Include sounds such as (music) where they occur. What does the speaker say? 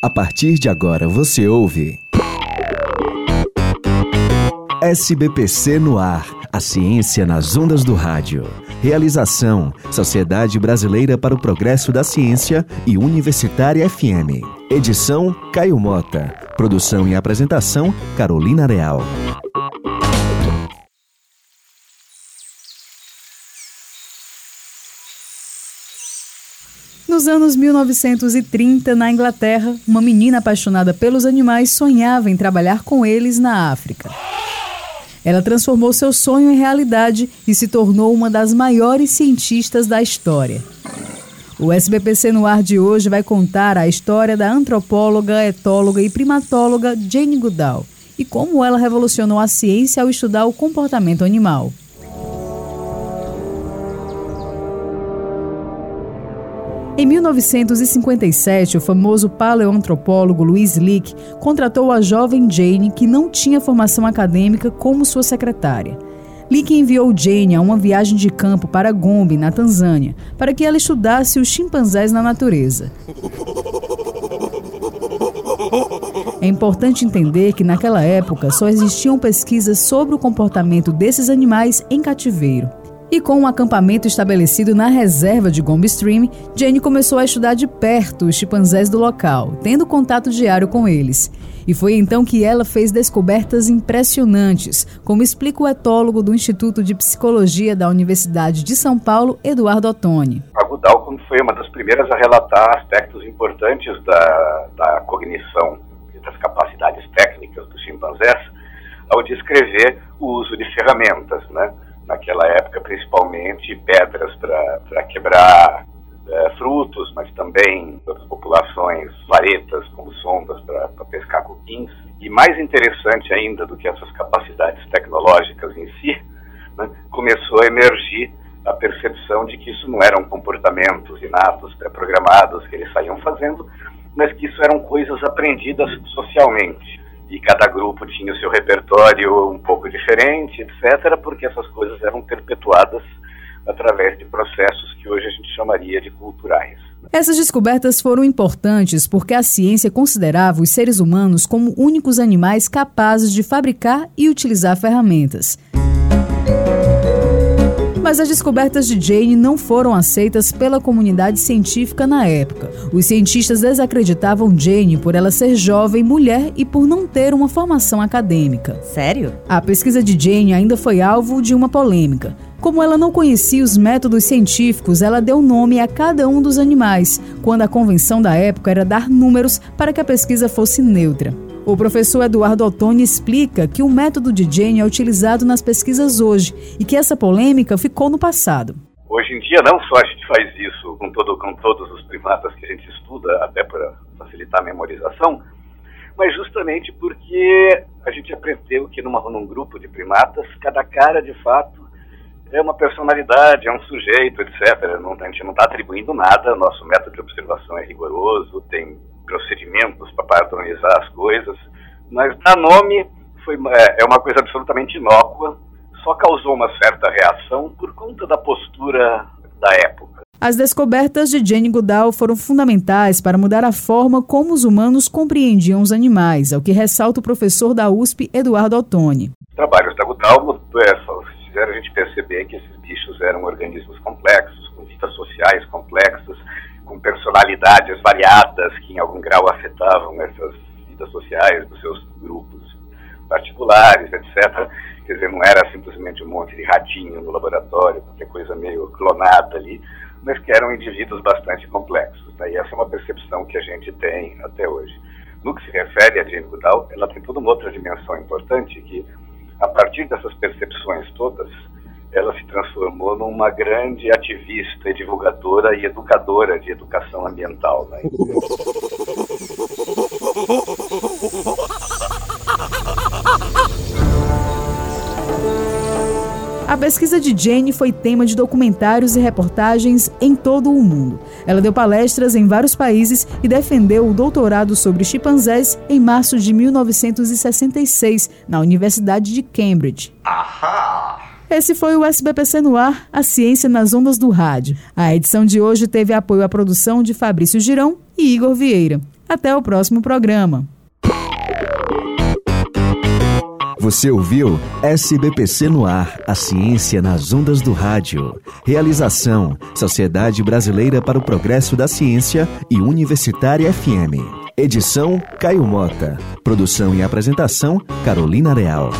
A partir de agora você ouve. SBPC no ar. A ciência nas ondas do rádio. Realização: Sociedade Brasileira para o Progresso da Ciência e Universitária FM. Edição: Caio Mota. Produção e apresentação: Carolina Real. Nos anos 1930, na Inglaterra, uma menina apaixonada pelos animais sonhava em trabalhar com eles na África. Ela transformou seu sonho em realidade e se tornou uma das maiores cientistas da história. O SBPC no ar de hoje vai contar a história da antropóloga, etóloga e primatóloga Jane Goodall e como ela revolucionou a ciência ao estudar o comportamento animal. Em 1957, o famoso paleoantropólogo Louis Leake contratou a jovem Jane, que não tinha formação acadêmica, como sua secretária. Leake enviou Jane a uma viagem de campo para Gombe, na Tanzânia, para que ela estudasse os chimpanzés na natureza. É importante entender que naquela época só existiam pesquisas sobre o comportamento desses animais em cativeiro. E com um acampamento estabelecido na reserva de Gombe Stream, Jane começou a estudar de perto os chimpanzés do local, tendo contato diário com eles. E foi então que ela fez descobertas impressionantes, como explica o etólogo do Instituto de Psicologia da Universidade de São Paulo, Eduardo Ottoni. A Goodall foi uma das primeiras a relatar aspectos importantes da, da cognição e das capacidades técnicas dos chimpanzés ao descrever o uso de ferramentas, né? Naquela época, principalmente pedras para quebrar é, frutos, mas também outras populações, varetas como sondas para pescar cupins. E mais interessante ainda do que essas capacidades tecnológicas em si, né, começou a emergir a percepção de que isso não eram comportamentos inatos, pré-programados que eles saíam fazendo, mas que isso eram coisas aprendidas socialmente e cada grupo tinha o seu repertório um pouco diferente, etc., porque essas coisas eram perpetuadas através de processos que hoje a gente chamaria de culturais. Essas descobertas foram importantes porque a ciência considerava os seres humanos como únicos animais capazes de fabricar e utilizar ferramentas. Mas as descobertas de Jane não foram aceitas pela comunidade científica na época. Os cientistas desacreditavam Jane por ela ser jovem, mulher e por não ter uma formação acadêmica. Sério? A pesquisa de Jane ainda foi alvo de uma polêmica. Como ela não conhecia os métodos científicos, ela deu nome a cada um dos animais, quando a convenção da época era dar números para que a pesquisa fosse neutra. O professor Eduardo Ottoni explica que o método de Jane é utilizado nas pesquisas hoje e que essa polêmica ficou no passado. Hoje em dia, não só a gente faz isso com, todo, com todos os primatas que a gente estuda, até para facilitar a memorização, mas justamente porque a gente aprendeu que numa, num grupo de primatas, cada cara, de fato, é uma personalidade, é um sujeito, etc. Não, a gente não está atribuindo nada, nosso método de observação é rigoroso, tem procedimentos para padronizar as coisas, mas dar nome foi, é, é uma coisa absolutamente inócua, só causou uma certa reação por conta da postura da época. As descobertas de Jane Goodall foram fundamentais para mudar a forma como os humanos compreendiam os animais, ao que ressalta o professor da USP, Eduardo Ottoni. Os trabalhos da Goodall é, fizeram a gente perceber que esses bichos eram organismos complexos, com vidas sociais complexas, com personalidades variadas que em algum grau afetavam essas vidas sociais dos seus grupos particulares, etc. Quer dizer, não era simplesmente um monte de ratinho no laboratório, qualquer coisa meio clonada ali, mas que eram indivíduos bastante complexos. Né? E essa é uma percepção que a gente tem até hoje. No que se refere a Jane Goodall, ela tem toda uma outra dimensão importante que, a partir dessas percepções todas, ela se transformou numa grande ativista, divulgadora e educadora de educação ambiental. Né? (laughs) A pesquisa de Jane foi tema de documentários e reportagens em todo o mundo. Ela deu palestras em vários países e defendeu o doutorado sobre chimpanzés em março de 1966, na Universidade de Cambridge. Ahá! Esse foi o SBPC no ar, a ciência nas ondas do rádio. A edição de hoje teve apoio à produção de Fabrício Girão e Igor Vieira. Até o próximo programa. Você ouviu SBPC no ar, a ciência nas ondas do rádio. Realização: Sociedade Brasileira para o Progresso da Ciência e Universitária FM. Edição: Caio Mota. Produção e apresentação: Carolina Real.